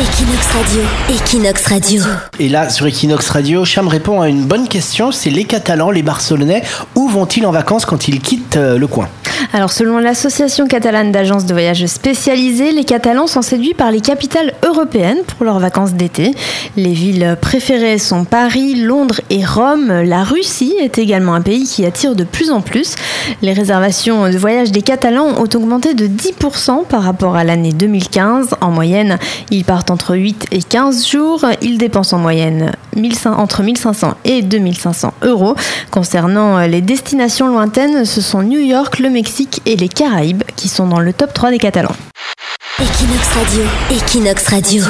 Equinox Radio, Equinox Radio. Et là, sur Equinox Radio, Cham répond à une bonne question. C'est les Catalans, les Barcelonais, où vont-ils en vacances quand ils quittent euh, le coin? Alors, selon l'Association catalane d'agences de voyage spécialisées, les Catalans sont séduits par les capitales européennes pour leurs vacances d'été. Les villes préférées sont Paris, Londres et Rome. La Russie est également un pays qui attire de plus en plus. Les réservations de voyage des Catalans ont augmenté de 10% par rapport à l'année 2015. En moyenne, ils partent entre 8 et 15 jours. Ils dépensent en moyenne 1500 entre 1500 et 2500 euros. Concernant les destinations lointaines, ce sont New York, le Et les Caraïbes qui sont dans le top 3 des Catalans. Equinox Radio, Equinox Radio.